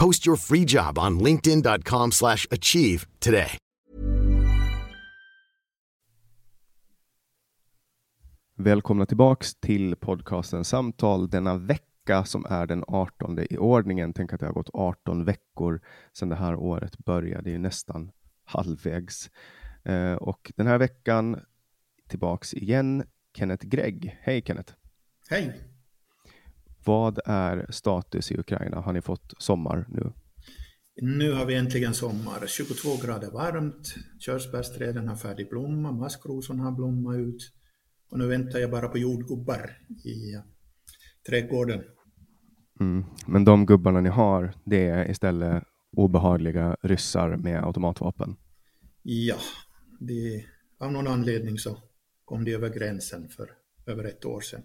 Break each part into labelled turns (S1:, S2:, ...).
S1: Post your free job on linkedin.com/achieve slash achieve today.
S2: Välkomna tillbaks till podcasten Samtal denna vecka som är den 18 i ordningen. Tänk att det har gått 18 veckor sedan det här året började. Det är ju nästan halvvägs. Eh, och den här veckan tillbaks igen Kenneth Gregg. Hej Kenneth!
S3: Hej!
S2: Vad är status i Ukraina? Har ni fått sommar nu?
S3: Nu har vi äntligen sommar. 22 grader varmt, körsbärsträden har färdig blomma, maskrosorna har blommat ut och nu väntar jag bara på jordgubbar i trädgården.
S2: Mm. Men de gubbarna ni har, det är istället obehagliga ryssar med automatvapen?
S3: Ja, det, av någon anledning så kom de över gränsen för över ett år sedan.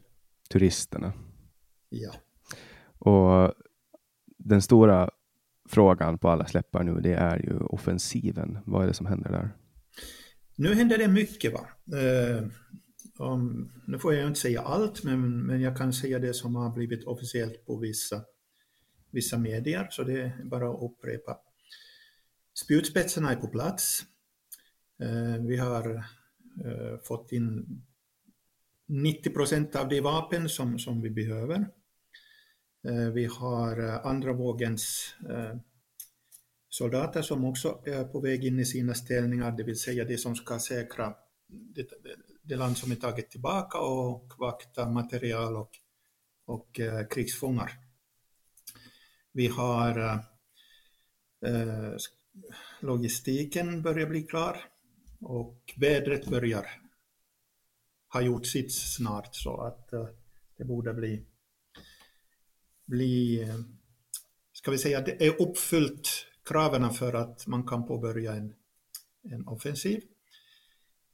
S2: Turisterna?
S3: Ja.
S2: Och den stora frågan på alla släppar nu, det är ju offensiven. Vad är det som händer där?
S3: Nu händer det mycket. Va? Eh, om, nu får jag inte säga allt, men, men jag kan säga det som har blivit officiellt på vissa, vissa medier, så det är bara att upprepa. Spjutspetsarna är på plats. Eh, vi har eh, fått in 90 procent av de vapen som, som vi behöver. Eh, vi har eh, andra vågens eh, soldater som också är på väg in i sina ställningar, det vill säga de som ska säkra det, det land som är taget tillbaka och vakta material och, och eh, krigsfångar. Vi har eh, logistiken börjar bli klar och vädret börjar ha gjort sitt snart så att eh, det borde bli bli, eh, ska vi säga, det är uppfyllt kraven för att man kan påbörja en, en offensiv.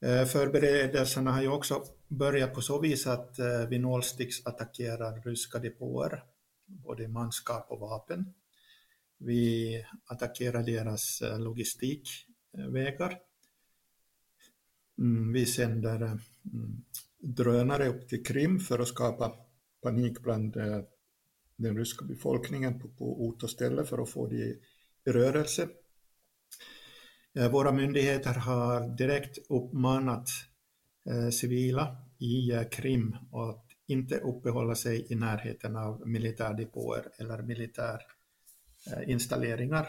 S3: Eh, förberedelserna har ju också börjat på så vis att eh, vi nålsticksattackerar ryska depåer, både manskap och vapen. Vi attackerar deras logistikvägar. Mm, vi sänder mm, drönare upp till Krim för att skapa panik bland den ryska befolkningen på, på ort och ställe för att få det i rörelse. Eh, våra myndigheter har direkt uppmanat eh, civila i eh, Krim att inte uppehålla sig i närheten av militärdepåer eller militärinstalleringar.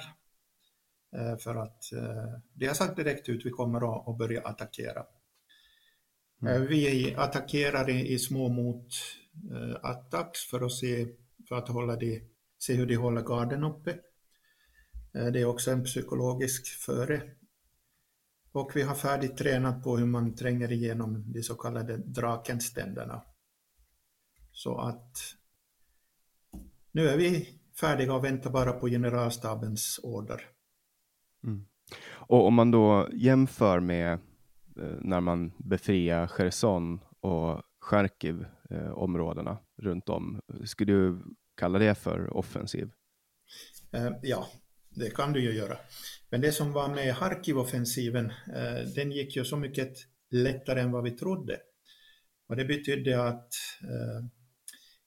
S3: För att de har sagt direkt ut, vi kommer att börja attackera. Mm. Vi attackerar i, i små motattacks för att se för att hålla de, se hur de håller garden uppe. Eh, det är också en psykologisk före. Och vi har färdigt tränat på hur man tränger igenom de så kallade drakenständerna. Så att nu är vi färdiga och väntar bara på generalstabens order.
S2: Mm. Och om man då jämför med eh, när man befriar Cherson och Charkiv eh, områdena runt om. Skulle du kalla det för offensiv?
S3: Eh, ja, det kan du ju göra. Men det som var med Harkiv-offensiven, eh, den gick ju så mycket lättare än vad vi trodde. Och det betydde att eh,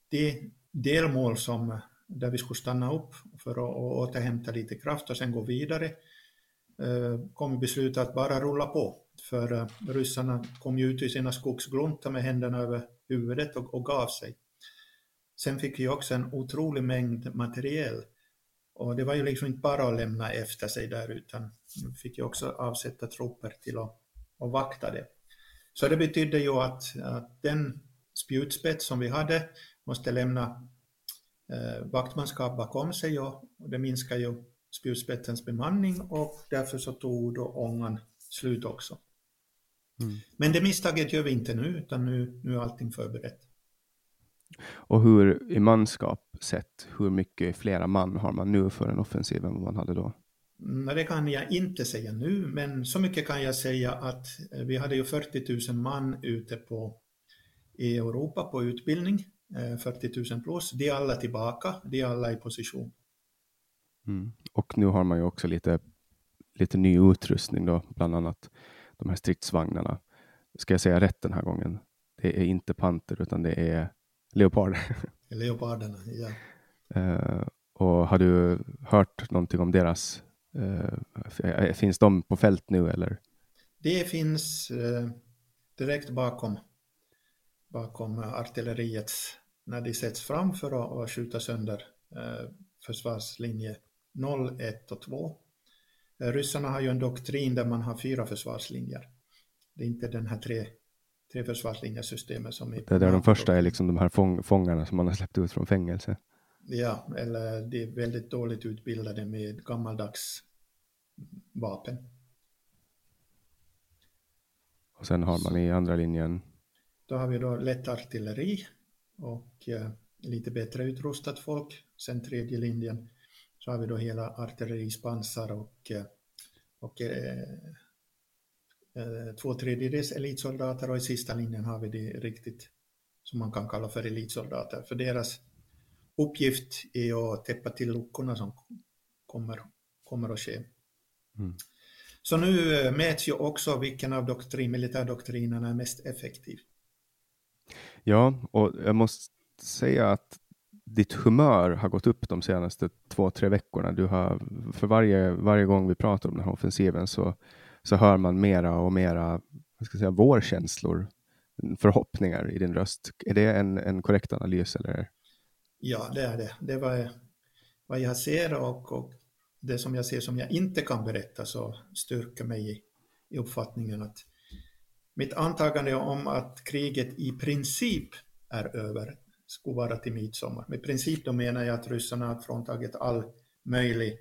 S3: de det delmål som, där vi skulle stanna upp för att återhämta lite kraft och sen gå vidare, kom beslutet att bara rulla på. För ryssarna kom ju ut i sina skogsgluntar med händerna över huvudet och, och gav sig. Sen fick vi också en otrolig mängd materiel och det var ju liksom inte bara att lämna efter sig där utan vi fick ju också avsätta trupper till att, att vakta det. Så det betydde ju att, att den spjutspets som vi hade måste lämna eh, vaktmanskap bakom sig och, och det minskar ju spjutspetsens bemanning och därför så tog då ångan slut också. Mm. Men det misstaget gör vi inte nu utan nu, nu är allting förberett.
S2: Och hur i manskap sett, hur mycket flera man har man nu för en offensiv än vad man hade då?
S3: Nej, det kan jag inte säga nu, men så mycket kan jag säga att eh, vi hade ju 40 000 man ute på, i Europa på utbildning, 40 eh, 000 plus. De är alla tillbaka, de är alla i position.
S2: Mm. Och nu har man ju också lite, lite ny utrustning då, bland annat de här stridsvagnarna. Ska jag säga rätt den här gången? Det är inte Panter utan det är Leopard.
S3: Leoparderna, ja.
S2: Uh, och har du hört någonting om deras, uh, finns de på fält nu eller?
S3: Det finns uh, direkt bakom, bakom artilleriet när de sätts fram för att, att skjuta sönder försvarslinje 0, 1 och 2. Ryssarna har ju en doktrin där man har fyra försvarslinjer. Det är inte den här tre tre försvarslinjesystemet som
S2: Det där de första är liksom de här fång, fångarna som man har släppt ut från fängelse.
S3: Ja, eller de är väldigt dåligt utbildade med gammaldags vapen.
S2: Och sen har man i andra linjen?
S3: Då har vi då lätt artilleri och eh, lite bättre utrustat folk. Sen tredje linjen så har vi då hela artillerispansar och, eh, och Eh, två tredjedels elitsoldater och i sista linjen har vi det riktigt som man kan kalla för elitsoldater. För deras uppgift är att täppa till luckorna som kommer, kommer att ske. Mm. Så nu eh, mäts ju också vilken av doktrin, militärdoktrinerna är mest effektiv.
S2: Ja, och jag måste säga att ditt humör har gått upp de senaste två, tre veckorna. Du har, för varje, varje gång vi pratar om den här offensiven så så hör man mera och mera vad ska jag säga, vårkänslor, förhoppningar i din röst. Är det en, en korrekt analys? Eller?
S3: Ja, det är det. Det var vad jag ser och, och det som jag ser som jag inte kan berätta så styrker mig i, i uppfattningen att mitt antagande om att kriget i princip är över skulle vara till midsommar. Med princip då menar jag att ryssarna har fråntagit all möjlig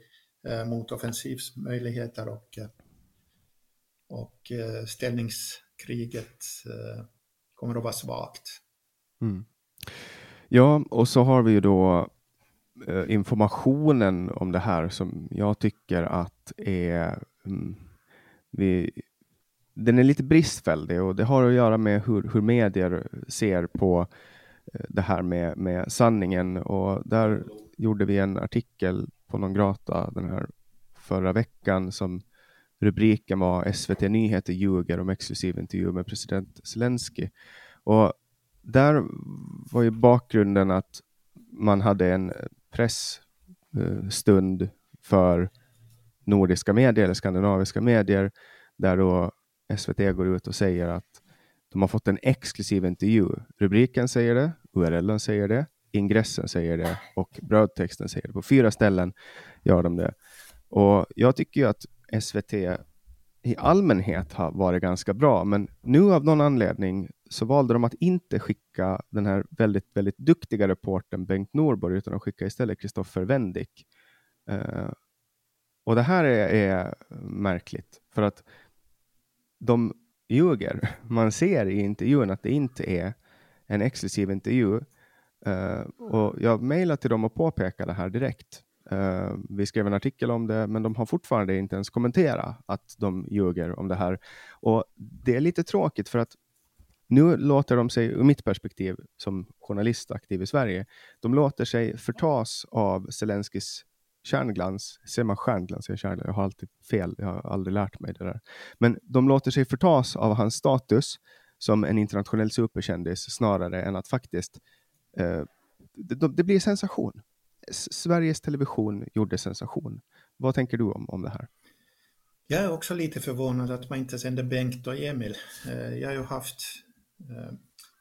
S3: eh, motoffensivsmöjligheter och eh, och eh, ställningskriget eh, kommer att vara svagt. Mm.
S2: Ja, och så har vi ju då eh, informationen om det här som jag tycker att är mm, vi, den är lite bristfällig och det har att göra med hur, hur medier ser på det här med, med sanningen och där gjorde vi en artikel på någon grata den här förra veckan som rubriken var SVT Nyheter ljuger om exklusiv intervju med president Zelensky. Och där var ju bakgrunden att man hade en pressstund för nordiska medier eller skandinaviska medier där då SVT går ut och säger att de har fått en exklusiv intervju. Rubriken säger det, URLen säger det, ingressen säger det och brödtexten säger det. På fyra ställen gör de det. Och jag tycker ju att SVT i allmänhet har varit ganska bra, men nu av någon anledning så valde de att inte skicka den här väldigt, väldigt duktiga reporten Bengt Norborg, utan de skickade istället Kristoffer Wendick. Uh, och det här är, är, märkligt, för att de ljuger. Man ser i intervjun att det inte är en exklusiv intervju. Uh, och jag mejlade till dem och påpekade det här direkt. Uh, vi skrev en artikel om det, men de har fortfarande inte ens kommenterat att de ljuger om det här. Och det är lite tråkigt för att nu låter de sig, ur mitt perspektiv som journalist aktiv i Sverige, de låter sig förtas av Zelenskis kärnglans. Ser man stjärnglans? Jag, kärnglans? jag har alltid fel. Jag har aldrig lärt mig det där. Men de låter sig förtas av hans status som en internationell superkändis snarare än att faktiskt eh, det, det, blir sensation. Sveriges Television gjorde sensation. Vad tänker du om, om det här?
S3: Jag är också lite förvånad att man inte sände Bengt och Emil. Eh, jag har ju haft eh,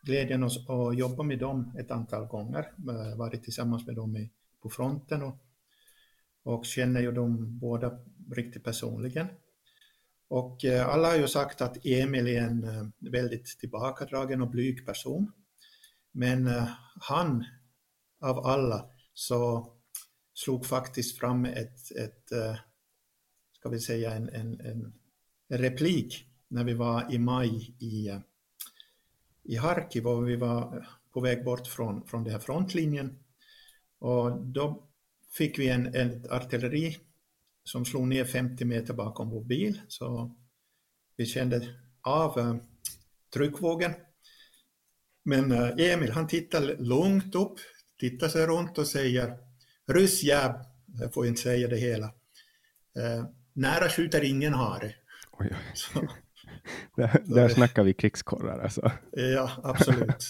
S3: glädjen att, jobba med dem ett antal gånger, eh, varit tillsammans med dem på fronten och, och känner ju dem båda riktigt personligen. Och alla har ju sagt att Emil är en väldigt tillbakadragen och blyg person. Men han av alla så slog faktiskt fram ett, ett eh, ska vi säga en, en, en replik när vi var i maj i, i Harkiv och vi var på väg bort från, från den här frontlinjen. Och då fick vi en, en artilleri som slog ner 50 meter bakom vår bil. Så vi kände av eh, tryckvågen. Men eh, Emil han tittade långt upp, tittar sig runt och säger ryssjäv, jag får inte säga det hela. Uh, Nära skjuter ingen hare.
S2: Oj, oj. där, där snackar vi krigskorrar alltså.
S3: Ja, absolut.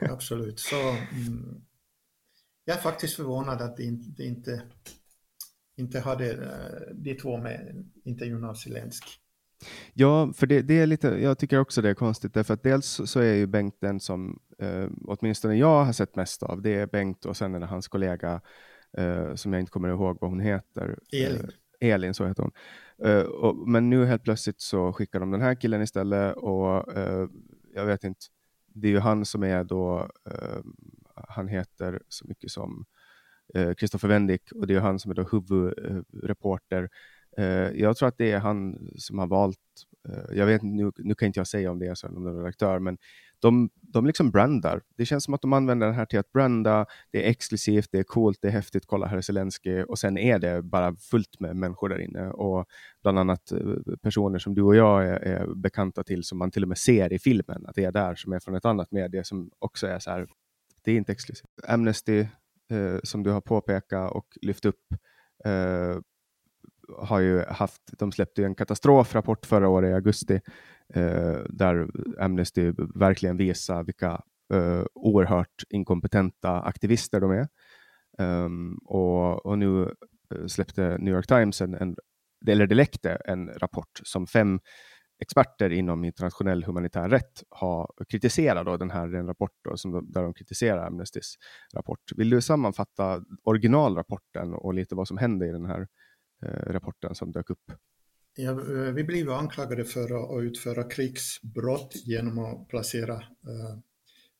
S3: absolut. Så, mm, jag är faktiskt förvånad att det inte, inte, inte hade uh, de två med intervjun av Zelensky.
S2: Ja, för det, det, är lite, jag tycker också det är konstigt, därför att dels så är ju Bengt den som eh, åtminstone jag har sett mest av. Det är Bengt och sen är det hans kollega eh, som jag inte kommer ihåg vad hon heter.
S3: Elin. Eh,
S2: Elin, så heter hon. Uh, och, men nu helt plötsligt så skickar de den här killen istället och uh, jag vet inte, det är ju han som är då, han heter så mycket som Kristoffer Wendick och det är han som är då huvudreporter. jag tror att det är han som har valt, jag vet nu, nu kan inte jag säga om det är så om det är redaktör, men de, de liksom brandar. Det känns som att de använder det här till att branda. Det är exklusivt, det är coolt, det är häftigt. Kolla här är Zelensky och sen är det bara fullt med människor där inne och bland annat eh, personer som du och jag är, är bekanta till som man till och med ser i filmen att det är där som är från ett annat medie som också är så här. Det är inte exklusivt. Amnesty eh, som du har påpekat och lyft upp eh, har ju haft, de släppte en katastrofrapport förra året i augusti Eh, där Amnesty verkligen visar vilka eh, oerhört inkompetenta aktivister de är. Um, och, och, nu eh, släppte New York Times, en, en, eller det läckte en rapport som fem experter inom internationell humanitär rätt har kritiserat då den här den rapport då, som, där de kritiserar Amnestys rapport. Vill du sammanfatta originalrapporten och lite vad som hände i den här eh, rapporten som dök upp?
S3: Ja, eh, vi blev anklagade för att utföra krigsbrott genom att placera eh,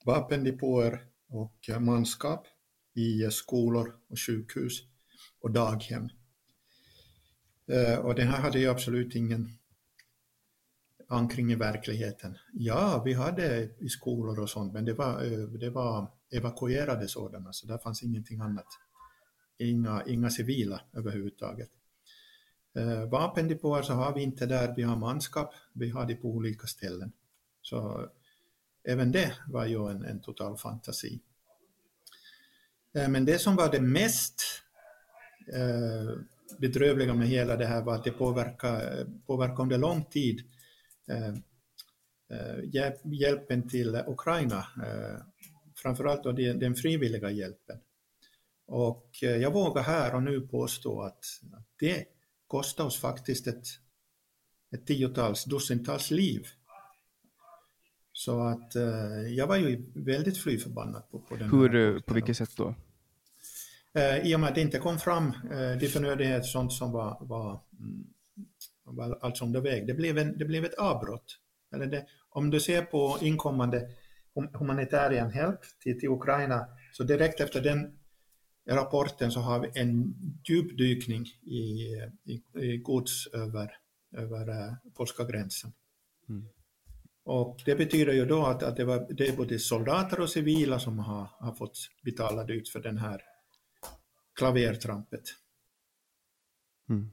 S3: vapendepåer och eh, manskap i eh, skolor och sjukhus och daghem. Och det här hade ju absolut ingen ankring i verkligheten. Ja, vi hade i skolor och sånt, men det var, det var evakuerade sådana, så där fanns ingenting annat. Inga, inga civila överhuvudtaget. Eh, Vapendepåer så har vi inte där, vi har manskap, vi har det på olika ställen. Så även det var ju en, en total fantasi. Eh, men det som var det mest eh, bedrövliga med hela det här var att det påverkade, påverkade under lång tid hjälpen till Ukraina, framförallt då den frivilliga hjälpen. Och jag vågar här och nu påstå att det kostade oss faktiskt ett, ett tiotals, dussintals liv. Så att eh, jag var ju väldigt fly förbannad på, på den
S2: Hur, här eh, På vilket sätt då?
S3: Eh, I och med att det inte kom fram eh, de förnödenheter sånt som var, var, mm, var alltså under väg. Det blev, en, det blev ett avbrott. Eller det, om du ser på inkommande humanitär hjälp till, till Ukraina, så direkt efter den rapporten så har vi en djupdykning i, i, i gods över, över äh, polska gränsen. Mm. Och det betyder ju då att, att det, var, det är både soldater och civila som har, har fått betala dyrt för den här klavertrampet. Mm.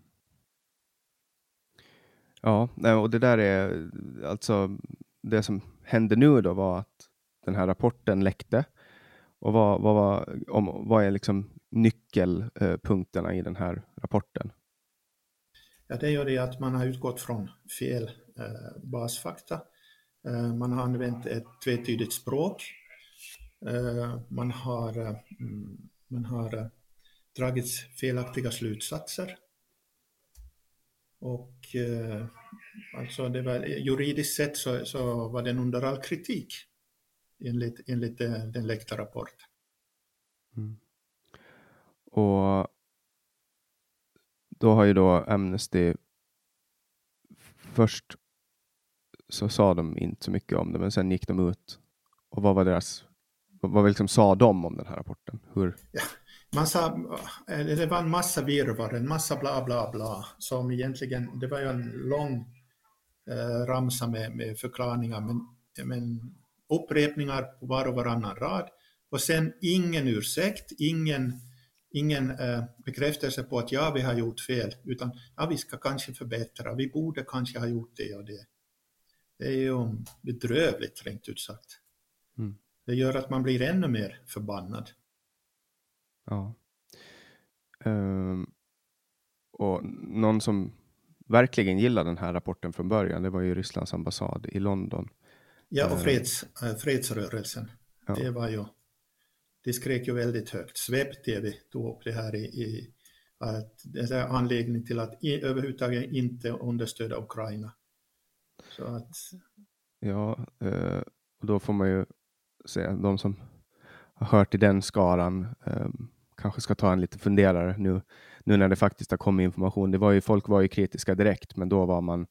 S2: Ja, och det där är alltså det som hände nu då var att den här rapporten läckte och vad, vad, vad, om, vad är liksom nyckelpunkterna i den här rapporten?
S3: Ja, det gör det att man har utgått från fel eh, basfakta. Eh, man har använt ett tvetydigt språk. Eh, man har, eh, man har eh, dragit felaktiga slutsatser. Och eh, alltså det var, juridiskt sett så, så var den under all kritik enligt, enligt den, läckta rapporten.
S2: Mm. Och då har ju då Amnesty först så sa de inte så mycket om det, men sen gick de ut. Och vad var deras, vad liksom sa de om den här rapporten? Hur?
S3: Ja, man sa, eh, det var en massa virvar, en massa bla bla bla, som egentligen, det var ju en lång eh, ramsa med, med förklaringar, men, men upprepningar på var och varannan rad. Och sen ingen ursäkt, ingen, ingen eh, bekräftelse på att ja, vi har gjort fel, utan ja, vi ska kanske förbättra, vi borde kanske ha gjort det och det. Det är ju bedrövligt, rent ut sagt. Mm. Det gör att man blir ännu mer förbannad.
S2: Ja. Um, och någon som verkligen gillade den här rapporten från början, det var ju Rysslands ambassad i London.
S3: Ja, och ehm. freds, äh, fredsrörelsen. Ja. Det var ju, de skrek ju väldigt högt. Svep-TV tog upp det här i, i att det är anledning till att i, överhuvudtaget inte understödja Ukraina. Så att...
S2: Ja, eh, och då får man ju säga de som har hört i den skaran eh, kanske ska ta en lite funderare nu, nu när det faktiskt har kommit information. Det var ju, folk var ju kritiska direkt, men då var man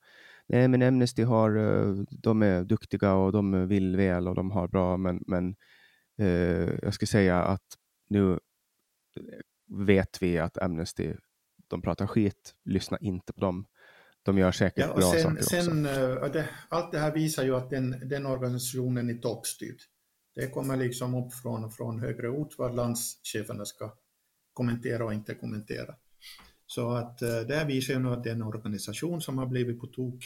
S2: Nej, men Amnesty har, eh, de är duktiga och de vill väl och de har bra, men, men eh, jag ska säga att nu vet vi att Amnesty, de pratar skit, lyssna inte på dem. De gör säkert ja, bra sen, saker
S3: sen,
S2: också.
S3: Eh, det, allt det här visar ju att den, den organisationen är toppstyrd. Det kommer liksom upp från, från högre ort vad landscheferna ska kommentera och inte kommentera. Så att eh, det här visar ju nu att det är en organisation som har blivit på tok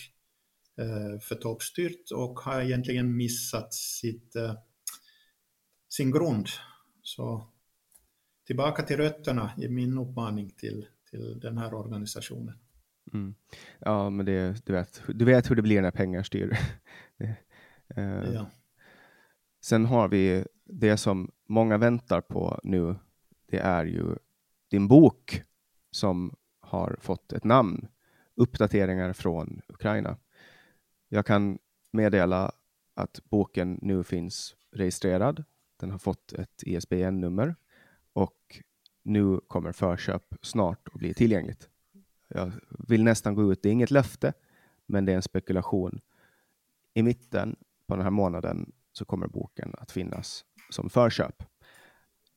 S3: eh, för toppstyrt och har egentligen missat sitt, sin grund. Så tillbaka till rötterna är min uppmaning till, till den här organisationen.
S2: Mm. Ja, men det, du, vet, du vet hur det blir när pengar styr. det,
S3: ja.
S2: Sen har vi det som många väntar på nu. Det är ju din bok som har fått ett namn. Uppdateringar från Ukraina. Jag kan meddela att boken nu finns registrerad. Den har fått ett ISBN-nummer och nu kommer förköp snart att bli tillgängligt jag vill nästan gå ut, det är inget löfte, men det är en spekulation. I mitten på den här månaden så kommer boken att finnas som förköp.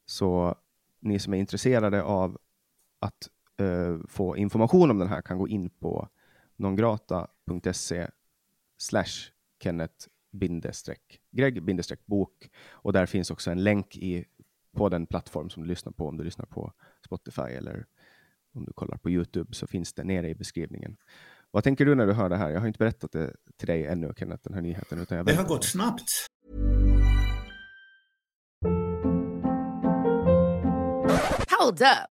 S2: Så ni som är intresserade av att uh, få information om den här kan gå in på nongrata.se slash Kenneth Greg bok och där finns också en länk i, på den plattform som du lyssnar på om du lyssnar på Spotify eller om du kollar på Youtube så finns det nere i beskrivningen. Vad tänker du när du hör det här? Jag har inte berättat det till dig ännu, Kenneth, den här nyheten. Utan jag
S3: det har gått snabbt.
S4: Hold up.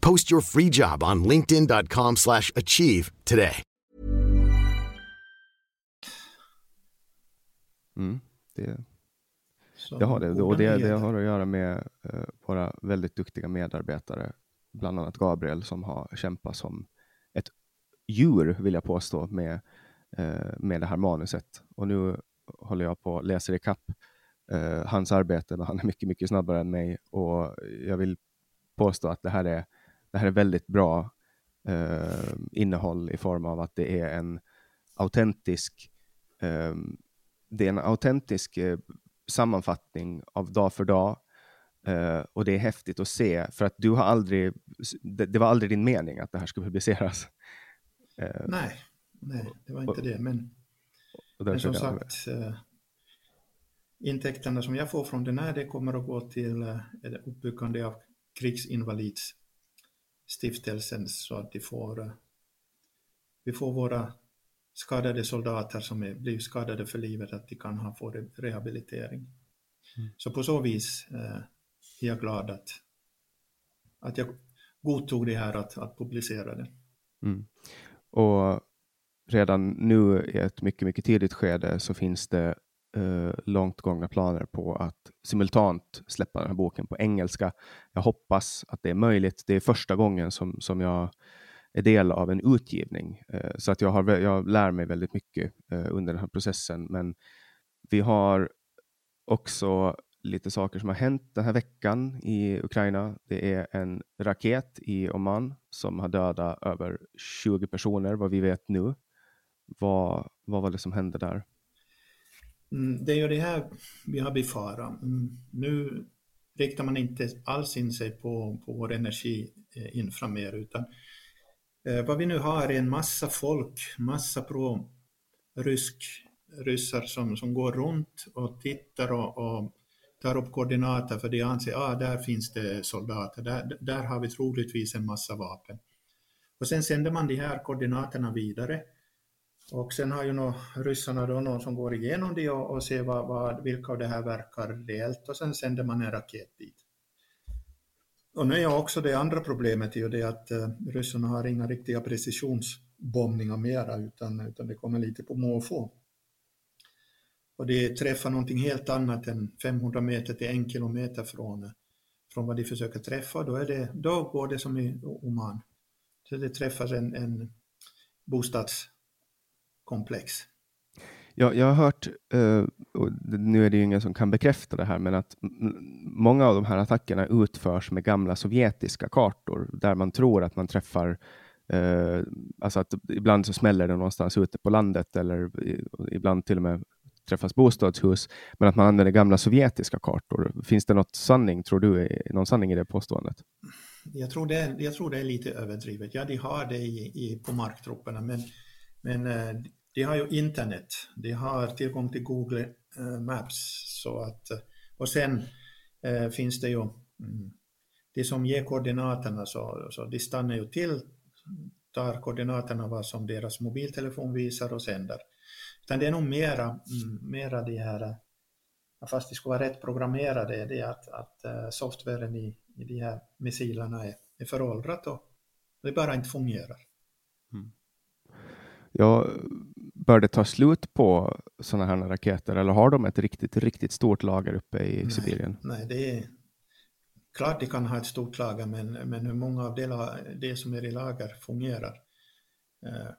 S1: Post your free job on linkedin.com/achieve today.
S2: Mm, det, det har det och det, det har att göra med uh, våra väldigt duktiga medarbetare, bland annat Gabriel som har kämpat som ett djur vill jag påstå med eh, med det här manuset. Och nu håller jag på att läsa ikapp eh, hans arbete, men han är mycket, mycket snabbare än mig och jag vill påstå att det här är, det här är väldigt bra eh, innehåll i form av att det är en autentisk eh, det är en autentisk eh, sammanfattning av dag för dag Uh, och det är häftigt att se, för att du har aldrig, det, det var aldrig din mening att det här skulle publiceras.
S3: Uh, nej, nej, det var inte och, det. Men, men som sagt, uh, intäkterna som jag får från den här, det kommer att gå till uppbyggande av krigsinvalidsstiftelsen så att de får, vi får våra skadade soldater som är, blir skadade för livet, att de kan ha, få rehabilitering. Mm. Så på så vis är jag glad att, att jag godtog det här att, att publicera det.
S2: Mm. Och redan nu i ett mycket, mycket tidigt skede så finns det eh, långt gångna planer på att simultant släppa den här boken på engelska. Jag hoppas att det är möjligt. Det är första gången som, som jag är del av en utgivning, eh, så att jag, har, jag lär mig väldigt mycket eh, under den här processen. Men vi har också lite saker som har hänt den här veckan i Ukraina. Det är en raket i Oman som har dödat över 20 personer, vad vi vet nu. Vad, vad var det som hände där?
S3: Mm, det är ju det här vi har befarat. Mm, nu riktar man inte alls in sig på, på vår energi-infra eh, mer, utan eh, vad vi nu har är en massa folk, massa pro-rysk ryssar som, som går runt och tittar och, och tar upp koordinater för de anser att ah, där finns det soldater, där, där har vi troligtvis en massa vapen. Och sen sänder man de här koordinaterna vidare och sen har ju nog ryssarna då någon som går igenom det och, och ser vad, vad, vilka av det här verkar reellt och sen sänder man en raket dit. Och nu är också det andra problemet är ju det att eh, ryssarna har inga riktiga precisionsbombningar mera utan, utan det kommer lite på måfå och det träffar någonting helt annat än 500 meter till en kilometer från, från vad de försöker träffa, då, är det, då går det som i Oman. Så det träffas en, en bostadskomplex.
S2: Ja, jag har hört, uh, och nu är det ju ingen som kan bekräfta det här, men att många av de här attackerna utförs med gamla sovjetiska kartor där man tror att man träffar uh, alltså att ibland så smäller det någonstans ute på landet eller ibland till och med träffas bostadshus, men att man använder gamla sovjetiska kartor. Finns det något sanning, tror du, någon sanning i det påståendet?
S3: Jag tror det, jag tror det är lite överdrivet. Ja, de har det i, i, på marktrupperna, men, men eh, de har ju internet. De har tillgång till Google eh, Maps. Så att, eh, och sen eh, finns det ju mm, det de som ger koordinaterna, så, så de stannar ju till, tar koordinaterna vad som deras mobiltelefon visar och sänder. Utan det är nog mera, mm, mera de här, eh, fast de skulle vara rätt programmerade, det är att, att softwaren i, i de här missilerna är, är föråldrat och det bara inte fungerar. Mm.
S2: Ja, bör det ta slut på sådana här raketer eller har de ett riktigt, riktigt stort lager uppe i
S3: nej,
S2: Sibirien?
S3: Nej, det är klart de kan ha ett stort lager, men, men hur många av det, det som är i lager fungerar? Eh,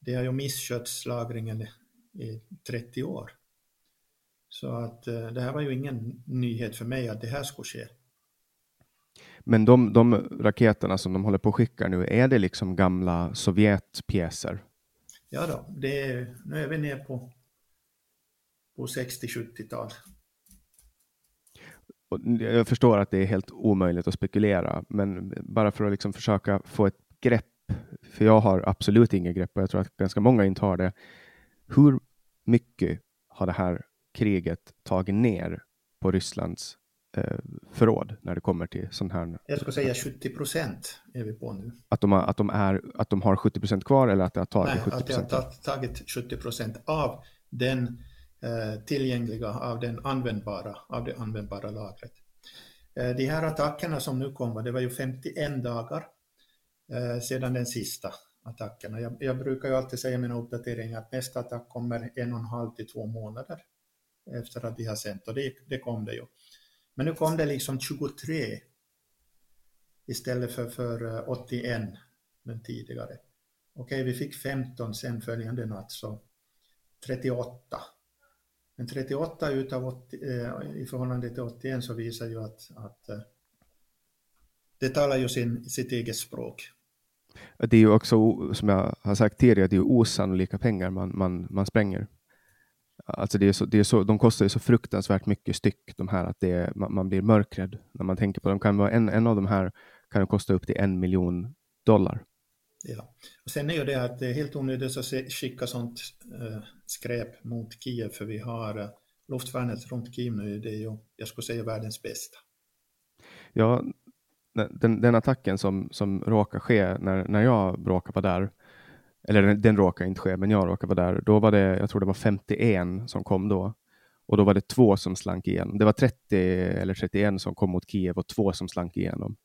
S3: det har ju misskötts lagringen i 30 år. Så att eh, det här var ju ingen nyhet för mig att det här skulle ske.
S2: Men de, de raketerna som de håller på att skicka nu, är det liksom gamla Sovjetpjäser?
S3: Ja då, det är, nu är vi ner på, på 60-70-tal.
S2: Jag förstår att det är helt omöjligt att spekulera, men bara för att liksom försöka få ett grepp för jag har absolut inget grepp och jag tror att ganska många inte har det. Hur mycket har det här kriget tagit ner på Rysslands eh, förråd när det kommer till sån här?
S3: Jag skulle säga 70 procent är vi på nu.
S2: Att de, har, att de, är, att de har 70 procent kvar eller att det har tagit Nej, 70
S3: procent? att det har tagit 70 procent av den eh, tillgängliga, av den användbara, av det användbara lagret. Eh, de här attackerna som nu kommer, det var ju 51 dagar eh, sedan den sista attacken. Jag, jag, brukar ju alltid säga i mina uppdateringar att nästa attack kommer en och en halv till två månader efter att vi har sänt och det, det kom det ju. Men nu kom det liksom 23 istället för, för eh, 81 den tidigare. Okej, vi fick 15 sen följande natt, så 38. Men 38 utav 80, eh, i förhållande till 81 så visar ju att, att eh, det talar ju sin, sitt eget språk.
S2: Det är ju också, som jag har sagt tidigare, det är ju osannolika pengar man, man, man spränger. Alltså det är så, det är så, de kostar ju så fruktansvärt mycket styck, de här, att det är, man, man, blir mörkrädd när man tänker på dem. Kan vara en, en av de här kan kosta upp till en miljon dollar.
S3: Ja, och sen är ju det att det är helt onödigt att skicka sånt äh, skräp mot Kiev, för vi har äh, luftvärnet runt Kiev nu, det är ju, jag skulle säga, världens bästa.
S2: Ja, den, den attacken som, som råkade ske när, när jag råkade vara där, eller den, den råkade inte ske, men jag råkade vara där, då var det, jag tror det var 51 som kom då. Och då var det två som slank igenom. Det var 30 eller 31 som kom mot Kiev och två som slank igenom.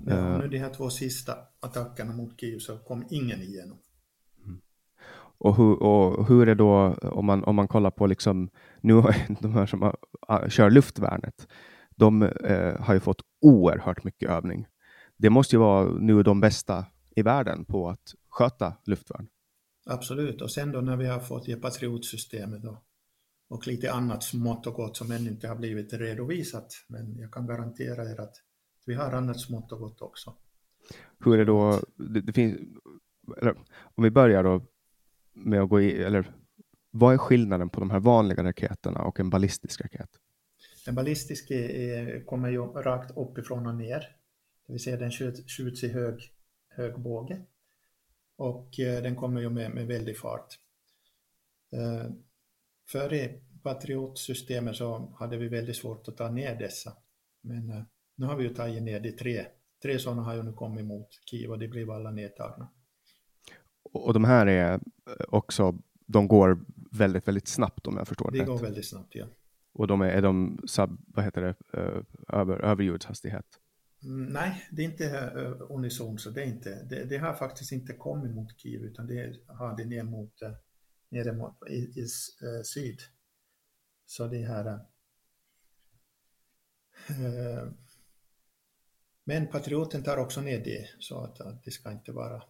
S3: Ja, nu de här två sista attackerna mot Kiev så kom ingen igenom.
S2: Mm. Och hur, och hur är det då om man, om man kollar på liksom, nu de här som har, kör luftvärnet, de eh, har ju fått oerhört mycket övning. Det måste ju vara nu de bästa i världen på att sköta luftvärn.
S3: Absolut, och sen då när vi har fått ge patriotsystemet och, och lite annat smått och gott som ännu inte har blivit redovisat, men jag kan garantera er att vi har annat smått och gott också.
S2: Hur är då, det, det finns, eller, om vi börjar då med att gå i, eller vad är skillnaden på de här vanliga raketerna och en ballistisk raket?
S3: En ballistisk är, kommer ju rakt uppifrån och ner, det vill säga den skjuts, skjuts i hög, hög båge och eh, den kommer ju med, med väldig fart. Eh, före Patriot-systemet så hade vi väldigt svårt att ta ner dessa, men eh, nu har vi ju tagit ner de tre. Tre sådana har ju nu kommit mot Kiev och de blev alla nedtagna.
S2: Och de här är också, de går väldigt, väldigt snabbt om jag förstår
S3: det De går väldigt snabbt, ja.
S2: Och de är, är de sub, vad heter det, över, överljudshastighet?
S3: Mm, nej, det är inte uh, unison, så det är inte, det, det, har faktiskt inte kommit mot Kiev, utan det har det ner mot, uh, nere mot, i, i uh, syd. Så det här uh, men Patrioten tar också ner det, så att, att det ska inte vara...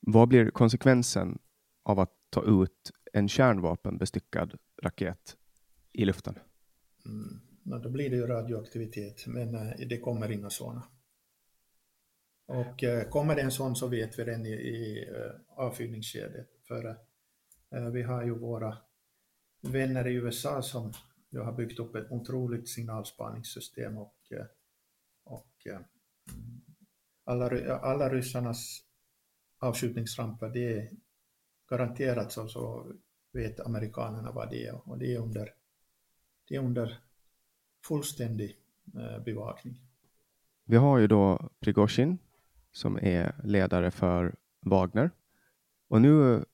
S2: Vad blir konsekvensen av att ta ut en kärnvapenbestyckad raket i luften?
S3: Mm. Då blir det ju radioaktivitet, men eh, det kommer inga sådana. Och eh, kommer det en sån så vet vi den i, i eh, äh, avfyrningsskedet. För vi har ju våra vänner i USA som har byggt upp ett otroligt signalspaningssystem och och mm, alla, alla ryssarnas avskjutningsramper, det är garanterat så, så vet amerikanerna vad det är och det är under, det är under fullständig eh, bevakning.
S2: Vi har ju då Prigozjin som är ledare för Wagner och nu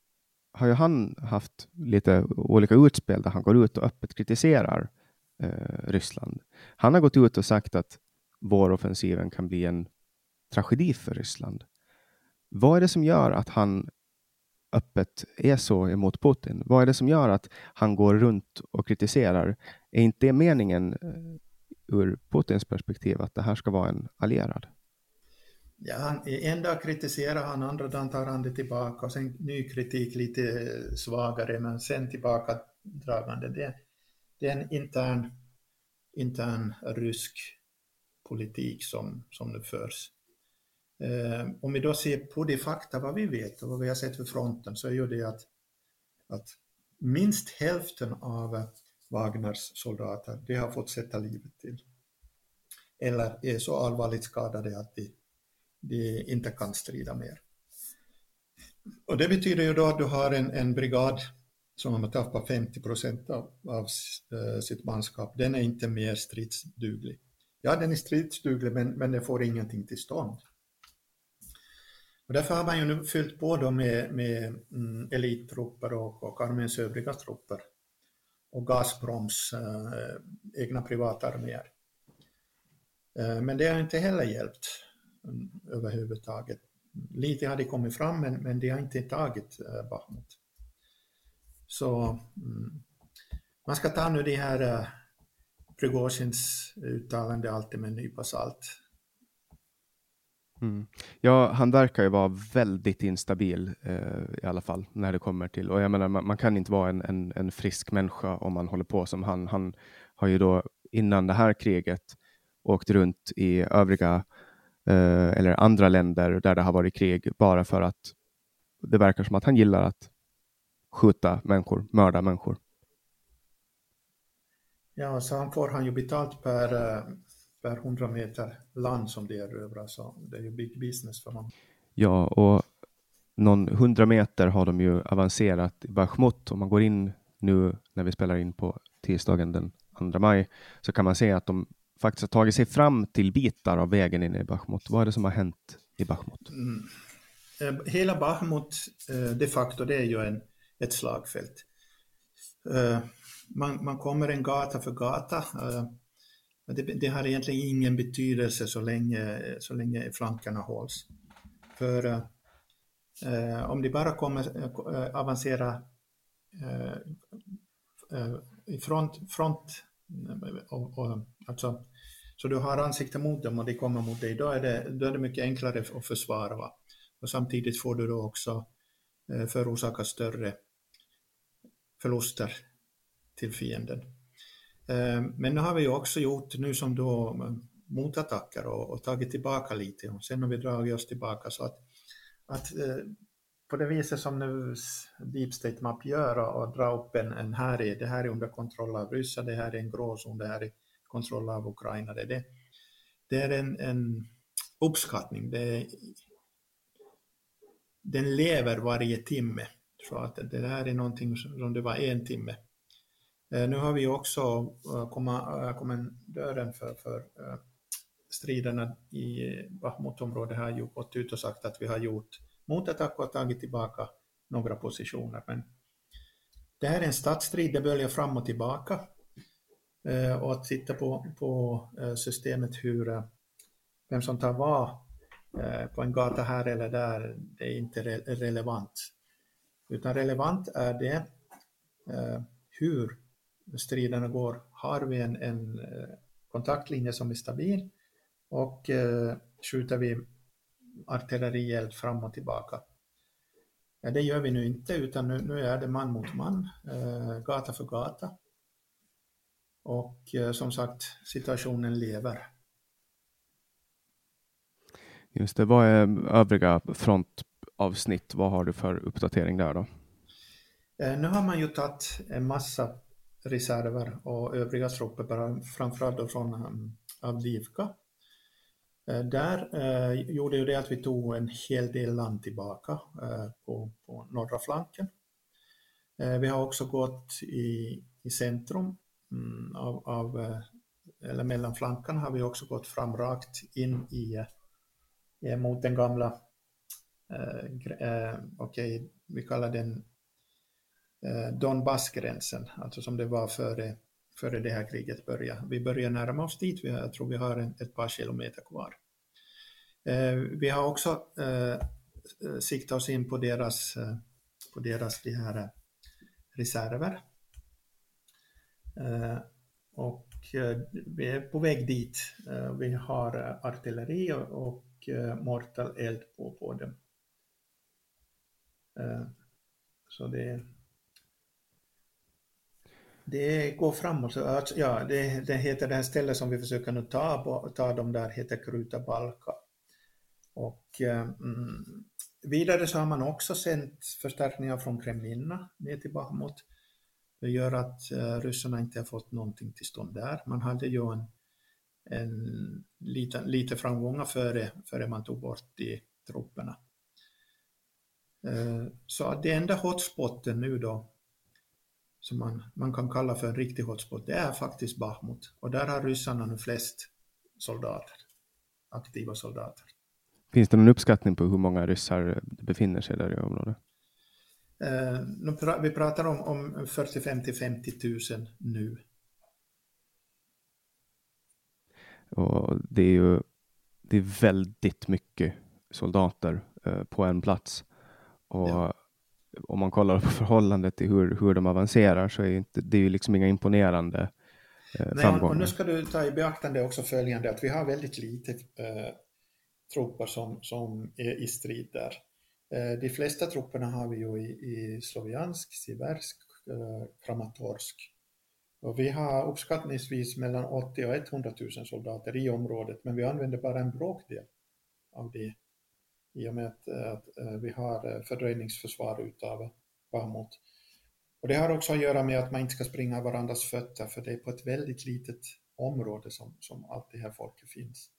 S2: har ju han haft lite olika utspel där han går ut och öppet kritiserar eh, Ryssland. Han har gått ut och sagt att våroffensiven kan bli en tragedi för Ryssland. Vad är det som gör att han öppet är så emot Putin? Vad är det som gör att han går runt och kritiserar? Är inte det meningen eh, ur Putins perspektiv att det här ska vara en allierad?
S3: Ja, han, en dag kritiserar han, andra dagen tar han det tillbaka och sen ny kritik lite svagare men sen tillbaka dragande. Det, det är en intern, intern rysk politik som, som nu förs. Eh, om vi då ser på de fakta, vad vi vet och vad vi har sett för fronten, så är ju det att, att minst hälften av Wagners soldater, de har fått sätta livet till. Eller är så allvarligt skadade att de, de inte kan strida mer. Och det betyder ju då att du har en, en brigad som har tappat 50 procent av, av eh, sitt manskap. Den är inte mer stridsduglig. Ja, den är stridsduglig men, men den får ingenting till stånd. Och därför har man ju nu fyllt på då med, med mm, elittrupper och, och arméns övriga trupper och Gazproms eh, egna privatarméer. Eh, men det har inte heller hjälpt um, överhuvudtaget. Lite har de kommit fram men, men de har inte tagit eh, Bachmut. Så mm, man ska ta nu de här eh, Prigozjins uttalande alltid med en nypa salt.
S2: Mm. Ja, han verkar ju vara väldigt instabil eh, i alla fall när det kommer till, och jag menar man, man, kan inte vara en, en, en frisk människa om man håller på som han. Han har ju då innan det här kriget åkt runt i övriga eh, eller andra länder där det har varit krig bara för att det verkar som att han gillar att skjuta människor, mörda människor.
S3: Ja, så han får han ju betalt per, eh, per 100 meter land som det erövrar, så det är ju big business för honom.
S2: Ja, och någon 100 meter har de ju avancerat i Bachmut. Om man går in nu när vi spelar in på tisdagen den 2 maj så kan man se att de faktiskt har tagit sig fram till bitar av vägen in i Bachmut. Vad är det som har hänt i Bachmut? Mm.
S3: Eh, hela Bachmut eh, de facto det är ju en, ett slagfält. Eh, man, man kommer en gata för gata. Det, det, har egentligen ingen betydelse så länge, så länge flankerna hålls. För eh, om de bara kommer eh, avancera eh, eh, i front, front och, och, alltså, så du har ansikte mot dem och de kommer mot dig, då är det, då är det mycket enklare att försvara. Va? Och samtidigt får du då också eh, förorsaka större förluster till fienden. Eh, men nu har vi också gjort, nu som då eh, motattacker och, och tagit tillbaka lite och sen har vi dragit oss tillbaka så att, att eh, på det viset som nu Deep State Map gör och dra upp en, en här är, det här är under kontroll av ryssar, det här är en gråzon, det här är kontroll av Ukraina. Det, det är en, en uppskattning. Det, den lever varje timme. Så att det där är någonting som det var en timme. Eh, nu har vi också eh, kommendören eh, för, för striderna i Bachmutområdet har ju gått ut och sagt att vi har gjort motattack och tagit tillbaka några positioner. Men det här är en stadsstrid, det böljar fram och tillbaka. Och att titta på, på systemet hur, vem som tar vad på en gata här eller där, det är inte relevant. Utan relevant är det hur striderna går. Har vi en, en kontaktlinje som är stabil och skjuter vi artillerield fram och tillbaka. Ja, det gör vi nu inte, utan nu, nu är det man mot man, eh, gata för gata. Och eh, som sagt, situationen lever.
S2: Just det, vad är övriga frontavsnitt? Vad har du för uppdatering där då?
S3: Eh, nu har man ju tagit en massa reserver och övriga trupper, framförallt då från um, Avdivka. Eh, där eh, gjorde ju det att vi tog en hel del land tillbaka eh, på, på norra flanken. Eh, vi har också gått i, i centrum mm, av, av, eh, eller mellan flankarna har vi också gått fram rakt in i, eh, mot den gamla, okej, okay, vi kallar den Eh, Donbassgränsen, alltså som det var före före det här kriget började. Vi börjar närma oss dit, jag tror vi har en, ett par kilometer kvar. Eh, vi har också eh, siktat oss in på deras, eh, på deras de här eh, reserver. Eh, och eh, vi är på väg dit. Eh, vi har artilleri och, och mortaleld på, på dem. så det det går framåt. Alltså, ja, det, det heter det här stället som vi försöker nu ta, ta de där heter Krutabalka. Och eh, mm, vidare så har man också sänt förstärkningar från Kremlina ner till Bahmut. Det gör att eh, ryssarna inte har fått någonting till stånd där. Man hade ju en, en lite, lite framgångar före, före man tog bort de trupperna. Eh, så det enda hotspotten nu då som man, man kan kalla för en riktig hotspot, det är faktiskt Bahmut. Och där har ryssarna nu flest soldater, aktiva soldater.
S2: Finns det någon uppskattning på hur många ryssar befinner sig där i området?
S3: Eh, vi pratar om, om 45 till 50 000 nu.
S2: Och det är ju det är väldigt mycket soldater eh, på en plats. Och ja om man kollar på förhållandet till hur, hur de avancerar så är inte, det är ju liksom inga imponerande eh, Nej,
S3: och nu ska du ta i beaktande också följande att vi har väldigt lite eh, trupper som, som är i strid där. Eh, de flesta trupperna har vi ju i, i Sloviansk, Siversk, eh, Kramatorsk. Och vi har uppskattningsvis mellan 80 och 100 000 soldater i området, men vi använder bara en bråkdel av det i och med att, att eh, vi har eh, fördröjningsförsvar utav Bahmut. Och det har också att göra med att man inte ska springa varandras fötter, för det är på ett väldigt litet område som, som allt det här folket finns.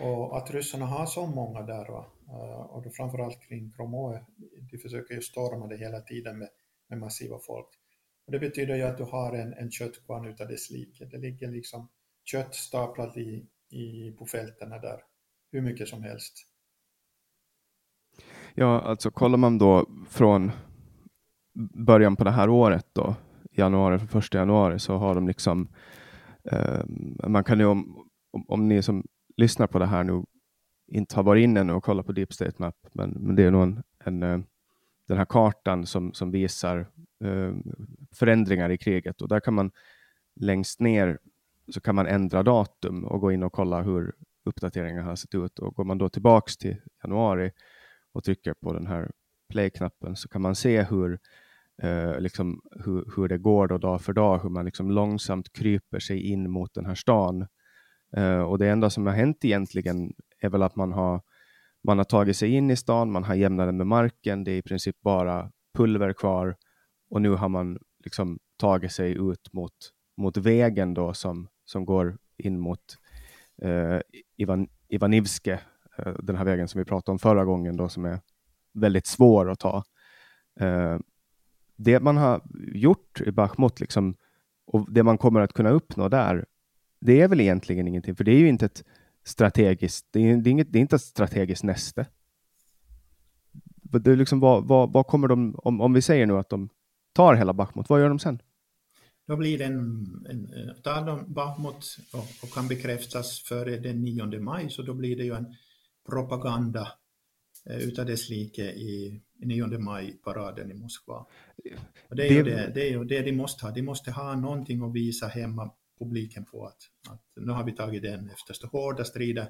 S3: Och att ryssarna har så många där, va? Eh, och då framförallt kring Kromoe, de försöker ju storma det hela tiden med, med massiva folk. Och det betyder ju att du har en, en köttkvarn utav dess like. Det ligger liksom kött staplat i, i, på fälten där, hur mycket som helst.
S2: Ja, alltså kollar man då från början på det här året då, januari, första januari, så har de liksom, eh, man kan ju om, om, om ni som lyssnar på det här nu inte har varit inne och kollat på Deep State Map, men, men det är nog en, en, eh, den här kartan som, som visar eh, förändringar i kriget och där kan man längst ner så kan man ändra datum och gå in och kolla hur uppdateringarna har sett ut. Och går man då tillbaks till januari och trycker på den här play-knappen så kan man se hur, eh, liksom, hur, hur det går då dag för dag, hur man liksom långsamt kryper sig in mot den här stan. Eh, och det enda som har hänt egentligen är väl att man har, man har tagit sig in i stan, man har jämnat den med marken, det är i princip bara pulver kvar och nu har man liksom tagit sig ut mot, mot vägen då som, som går in mot eh, Ivan, Ivanivske, Eh, den här vägen som vi pratade om förra gången då som är väldigt svår att ta. Eh, det man har gjort i Bachmut liksom, och det man kommer att kunna uppnå där det är väl egentligen ingenting, för det är ju inte ett strategiskt, det är, det är, inget, det är inte ett strategiskt näste. Det är liksom, vad, vad, vad kommer de, om, om vi säger nu att de tar hela Bachmut, vad gör de sen?
S3: Då blir det en tar de Bachmut och, och, kan bekräftas före den 9 maj, så då blir det ju en propaganda eh, utav dess like i 9 maj-paraden i Moskva. Och det är ju det, det, är ju det de måste ha, de måste ha någonting att visa hemma publiken på att, att nu har vi tagit den efter så hårda strider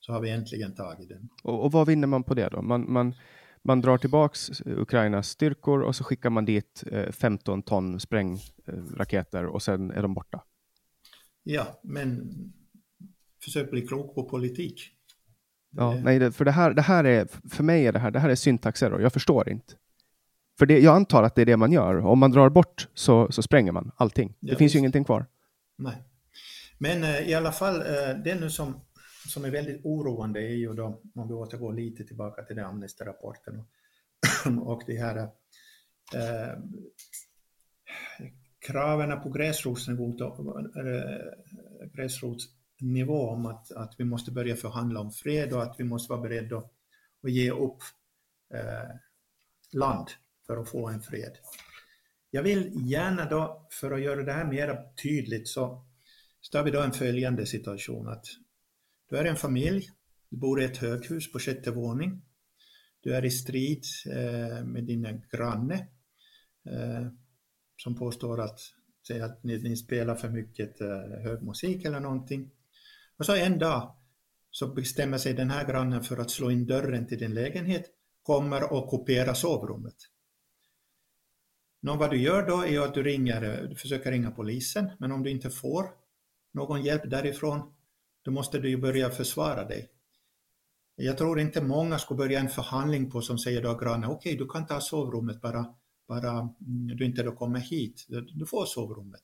S3: så har vi äntligen tagit den.
S2: Och, och vad vinner man på det då? Man, man, man drar tillbaks Ukrainas styrkor och så skickar man dit eh, 15 ton sprängraketer och sen är de borta.
S3: Ja, men försök bli klok på politik.
S2: Ja, nej, för det här, det här är, för mig är det här, det här är syntaxerror, jag förstår inte. För det, jag antar att det är det man gör. Om man drar bort så, så spränger man allting. Det ja, finns visst. ju ingenting kvar.
S3: Nej. Men eh, i alla fall, eh, det nu som, som är väldigt oroande är ju då, om vi återgår lite tillbaka till den Amnesty-rapporten och, och de här eh, kraven på gräsrotsnivå, äh, nivå om att, att vi måste börja förhandla om fred och att vi måste vara beredda att, att ge upp eh, land för att få en fred. Jag vill gärna då, för att göra det här mer tydligt, så står vi då en följande situation att du är en familj, du bor i ett höghus på sjätte våning, du är i strid eh, med din granne eh, som påstår att, säga att ni, ni, spelar för mycket eh, hög musik eller någonting. Och så en dag så bestämmer sig den här grannen för att slå in dörren till din lägenhet, kommer och kopiera sovrummet. Nå, vad du gör då är att du, ringer, du försöker ringa polisen, men om du inte får någon hjälp därifrån, då måste du ju börja försvara dig. Jag tror inte många skulle börja en förhandling på som säger då grannen, okej okay, du kan ta sovrummet bara, bara mm, du inte då kommer hit, du får sovrummet.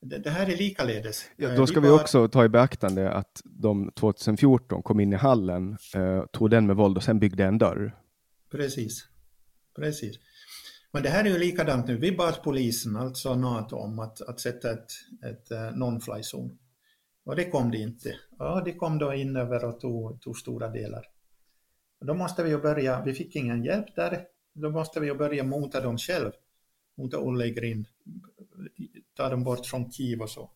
S3: Det, det här är likaledes.
S2: Ja, då ska vi, bara... också ta i beaktande att de 2014 kom in i hallen, eh, tog den med våld och sen byggde en dörr.
S3: Precis, precis. Men det här är ju likadant nu. Vi bad polisen, alltså NATO, om att, att sätta ett, ett uh, non-fly zon. Och det kom det inte. Ja, det kom då in över och tog, tog stora delar. Och då måste vi ju börja, vi fick ingen hjälp där, då måste vi ju börja mota dem själv. Mota Olle i grind, ta dem bort från Kiev och så.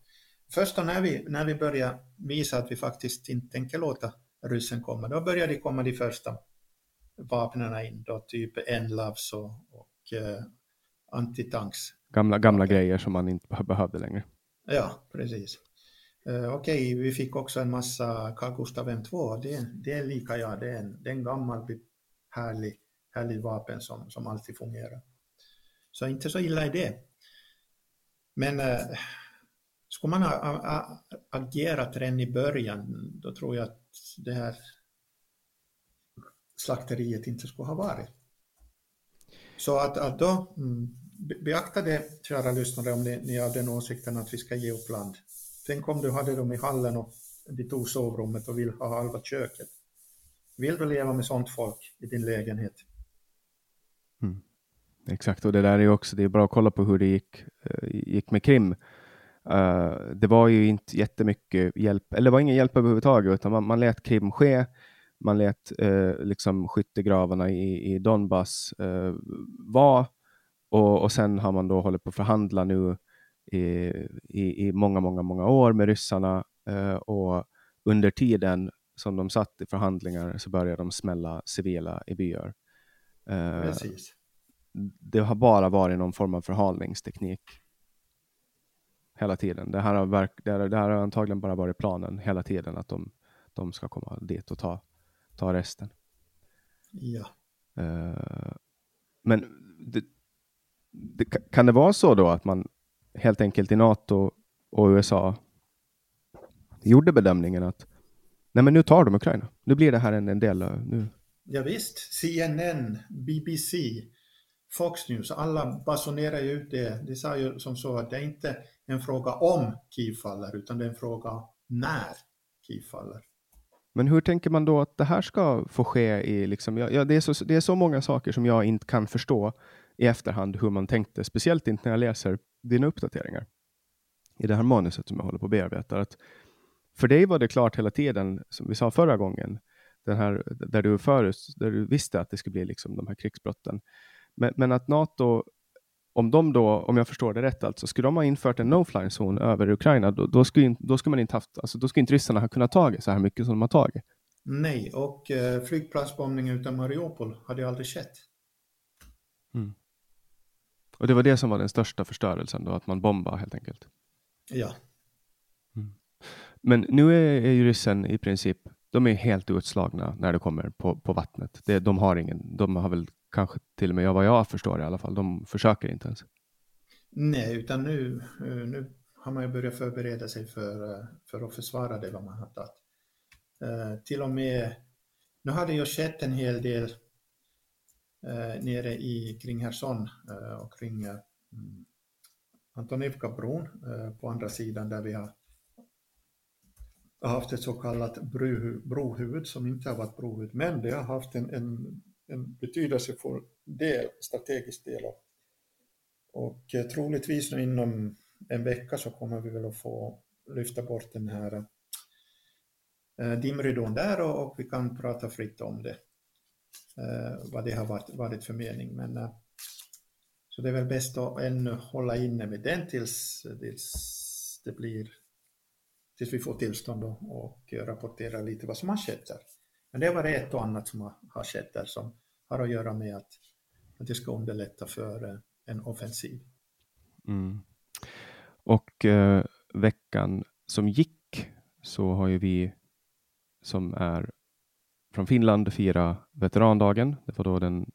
S3: Först då när vi, när vi börjar visa att vi faktiskt inte tänker låta ryssen komma, då börjar det komma de första vapnen in, då, typ Enlavs och, och eh, antitanks.
S2: Gamla, gamla grejer som man inte behövde längre.
S3: Ja, precis. Uh, Okej, okay, vi fick också en massa Carl Gustaf M2. Det, det är lika ja, det är en, det är en gammal härlig, härlig vapen som, som alltid fungerar. Så inte så illa i det. Men eh, uh, skulle man ha agerat redan i början, då tror jag att det här slakteriet inte skulle ha varit. Så att, att då mm, beakta det, kära lyssnare, om ni, ni har den åsikten att vi ska ge upp land. Tänk om du hade dem i hallen och de tog sovrummet och vill ha halva köket. Vill du leva med sånt folk i din lägenhet?
S2: Exakt, och det där är också, det är bra att kolla på hur det gick, eh, gick med Krim. Uh, det var ju inte jättemycket hjälp, eller det var ingen hjälp överhuvudtaget, utan man, man lät Krim ske. Man lät uh, liksom skyttegravarna i, i Donbass uh, vara och, och sen har man då hållit på att förhandla nu i, i, i många, många, många år med ryssarna och under tiden som de satt i förhandlingar så började de smälla civila i byar.
S3: Precis.
S2: Det har bara varit någon form av förhalningsteknik hela tiden. Det här har, verk, det här, det här har antagligen bara varit planen hela tiden, att de, de ska komma dit och ta, ta resten.
S3: Ja.
S2: Uh, men det, det, kan det vara så då att man helt enkelt i NATO och USA gjorde bedömningen att nej men nu tar de Ukraina. Nu blir det här en, en del. Nu.
S3: Ja, visst, CNN, BBC, Fox News, alla basunerar ju ut det. De sa ju som så att det är inte en fråga om Kiev faller, utan det är en fråga när Kiev faller.
S2: Men hur tänker man då att det här ska få ske? I liksom, ja, det, är så, det är så många saker som jag inte kan förstå i efterhand hur man tänkte, speciellt inte när jag läser dina uppdateringar i det här manuset som jag håller på att bearbeta. Att för dig var det klart hela tiden, som vi sa förra gången, den här, där, du förut, där du visste att det skulle bli liksom de här krigsbrotten. Men, men att NATO om de då, om jag förstår det rätt, alltså, skulle de ha infört en no-fly-zon över Ukraina, då, då, skulle, då skulle man inte haft, alltså, då skulle inte ryssarna ha kunnat ta så här mycket som de har tagit.
S3: Nej, och eh, flygplatsbombning utan Mariupol hade aldrig skett.
S2: Mm. Och det var det som var den största förstörelsen då, att man bombade helt enkelt.
S3: Ja.
S2: Mm. Men nu är, är ju ryssen i princip, de är helt utslagna när det kommer på, på vattnet. Det, de har ingen, de har väl kanske till och med vad jag förstår i alla fall. De försöker inte ens.
S3: Nej, utan nu, eh, nu har man ju börjat förbereda sig för, eh, för att försvara det vad man har tagit. Eh, till och med, nu har det ju skett en hel del nere i, kring Herson och kring Antonivka-bron på andra sidan där vi har haft ett så kallat brohuvud som inte har varit brohuvud, men det har haft en, en en betydelsefull del, strategisk del. Och eh, troligtvis nu inom en vecka så kommer vi väl att få lyfta bort den här eh, dimridån där och, och, vi kan prata fritt om det. Eh, vad det har varit, varit för mening. Men, så det är väl bäst att ännu hålla inne med den tills, tills det blir tills vi får tillstånd och, och rapportera lite vad som har skett där. Men det var ett och annat som har, har skett där som har att göra med att, att det ska underlätta för eh, en offensiv.
S2: Mm. Och eh, veckan som gick så har ju vi som är från Finland fira veterandagen. Det var då den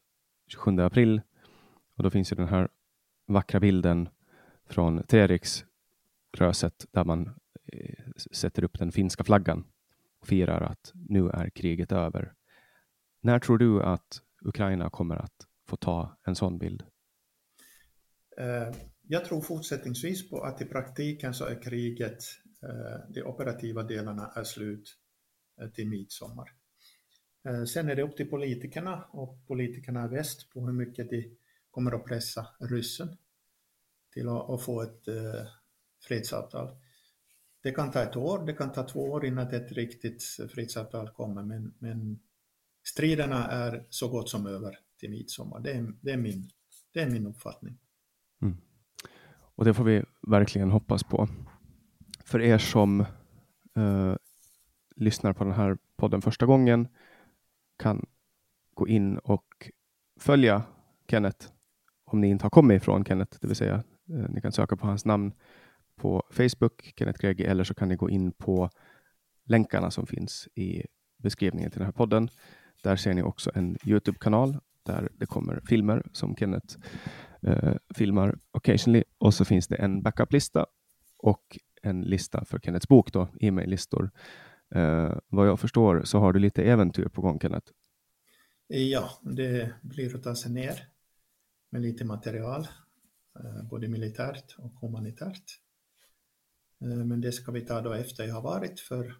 S2: 27 april och då finns ju den här vackra bilden från Treriksröset där man eh, sätter upp den finska flaggan och firar att nu är kriget över. När tror du att Ukraina kommer att få ta en sån bild?
S3: Eh, jag tror fortsättningsvis på att i praktiken så är kriget, eh, de operativa delarna är slut eh, till midsommar. Sen är det upp till politikerna och politikerna i väst på hur mycket de kommer att pressa ryssen till att få ett fredsavtal. Det kan ta ett år, det kan ta två år innan ett riktigt fredsavtal kommer, men, men striderna är så gott som över till midsommar. Det är, det är, min, det är min uppfattning.
S2: Mm. Och det får vi verkligen hoppas på. För er som eh, lyssnar på den här podden första gången kan gå in och följa Kenneth om ni inte har kommit ifrån Kenneth, det vill säga eh, ni kan söka på hans namn på Facebook, Kenneth Gregi, eller så kan ni gå in på länkarna som finns i beskrivningen till den här podden. Där ser ni också en Youtube-kanal där det kommer filmer som Kenneth eh, filmar occasionally. Och så finns det en backup-lista och en lista för Kenneths bok, då, e-mail-listor. Eh, vad jag förstår så har du lite äventyr på gång, Kenneth.
S3: Ja, det blir att ta sig ner med lite material, eh, både militärt och humanitärt. Eh, men det ska vi ta då efter jag har varit för,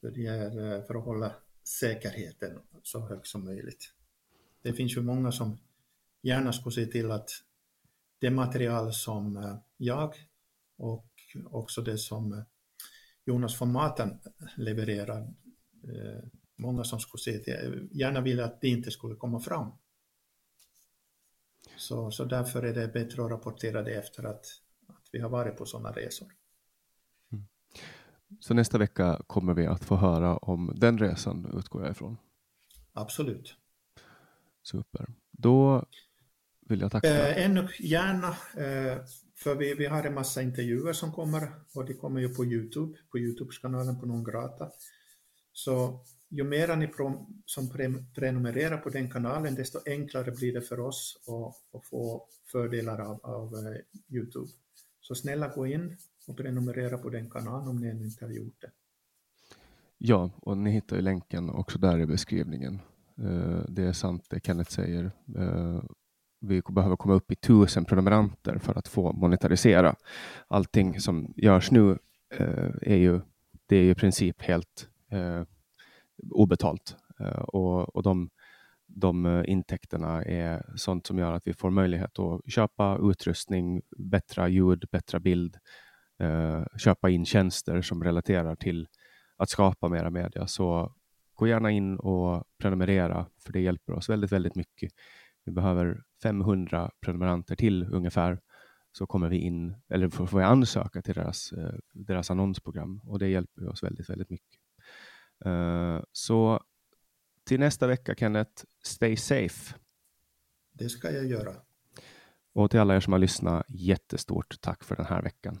S3: för, det är för att hålla säkerheten så hög som möjligt. Det finns ju många som gärna skulle se till att det material som eh, jag och också det som eh, Jonas von Maten eh, levererar, många som skulle se till, gärna vill att det inte skulle komma fram. Så, så därför är det bättre att rapportera det efter att, att vi har varit på sådana resor.
S2: Så nästa vecka kommer vi att få höra om den resan, utgår jag ifrån?
S3: Absolut.
S2: Super. Då vill jag tacka.
S3: Eh, ännu gärna, eh, för vi, vi har en massa intervjuer som kommer och de kommer ju på Youtube, på Youtube-kanalen på Non Grata. Så ju mer ni som prenumererar på den kanalen, desto enklare blir det för oss att, att få fördelar av, av uh, Youtube. Så snälla gå in och prenumerera på den kanalen om ni ännu inte har gjort det.
S2: Ja, och ni hittar ju länken också där i beskrivningen. Eh, det är sant det Kenneth säger. Eh, vi behöver komma upp i tusen prenumeranter för att få monetarisera. Allting som görs nu eh, är ju, det är ju i princip helt obetalt. Och, och de, de intäkterna är sånt som gör att vi får möjlighet att köpa utrustning, bättre ljud, bättre bild, eh, köpa in tjänster som relaterar till att skapa mera media. Så gå gärna in och prenumerera, för det hjälper oss väldigt, väldigt mycket. Vi behöver 500 prenumeranter till ungefär, så kommer vi in, eller får vi ansöka till deras, deras annonsprogram och det hjälper oss väldigt, väldigt mycket. Uh, så till nästa vecka, Kenneth, stay safe.
S3: Det ska jag göra.
S2: Och till alla er som har lyssnat, jättestort tack för den här veckan.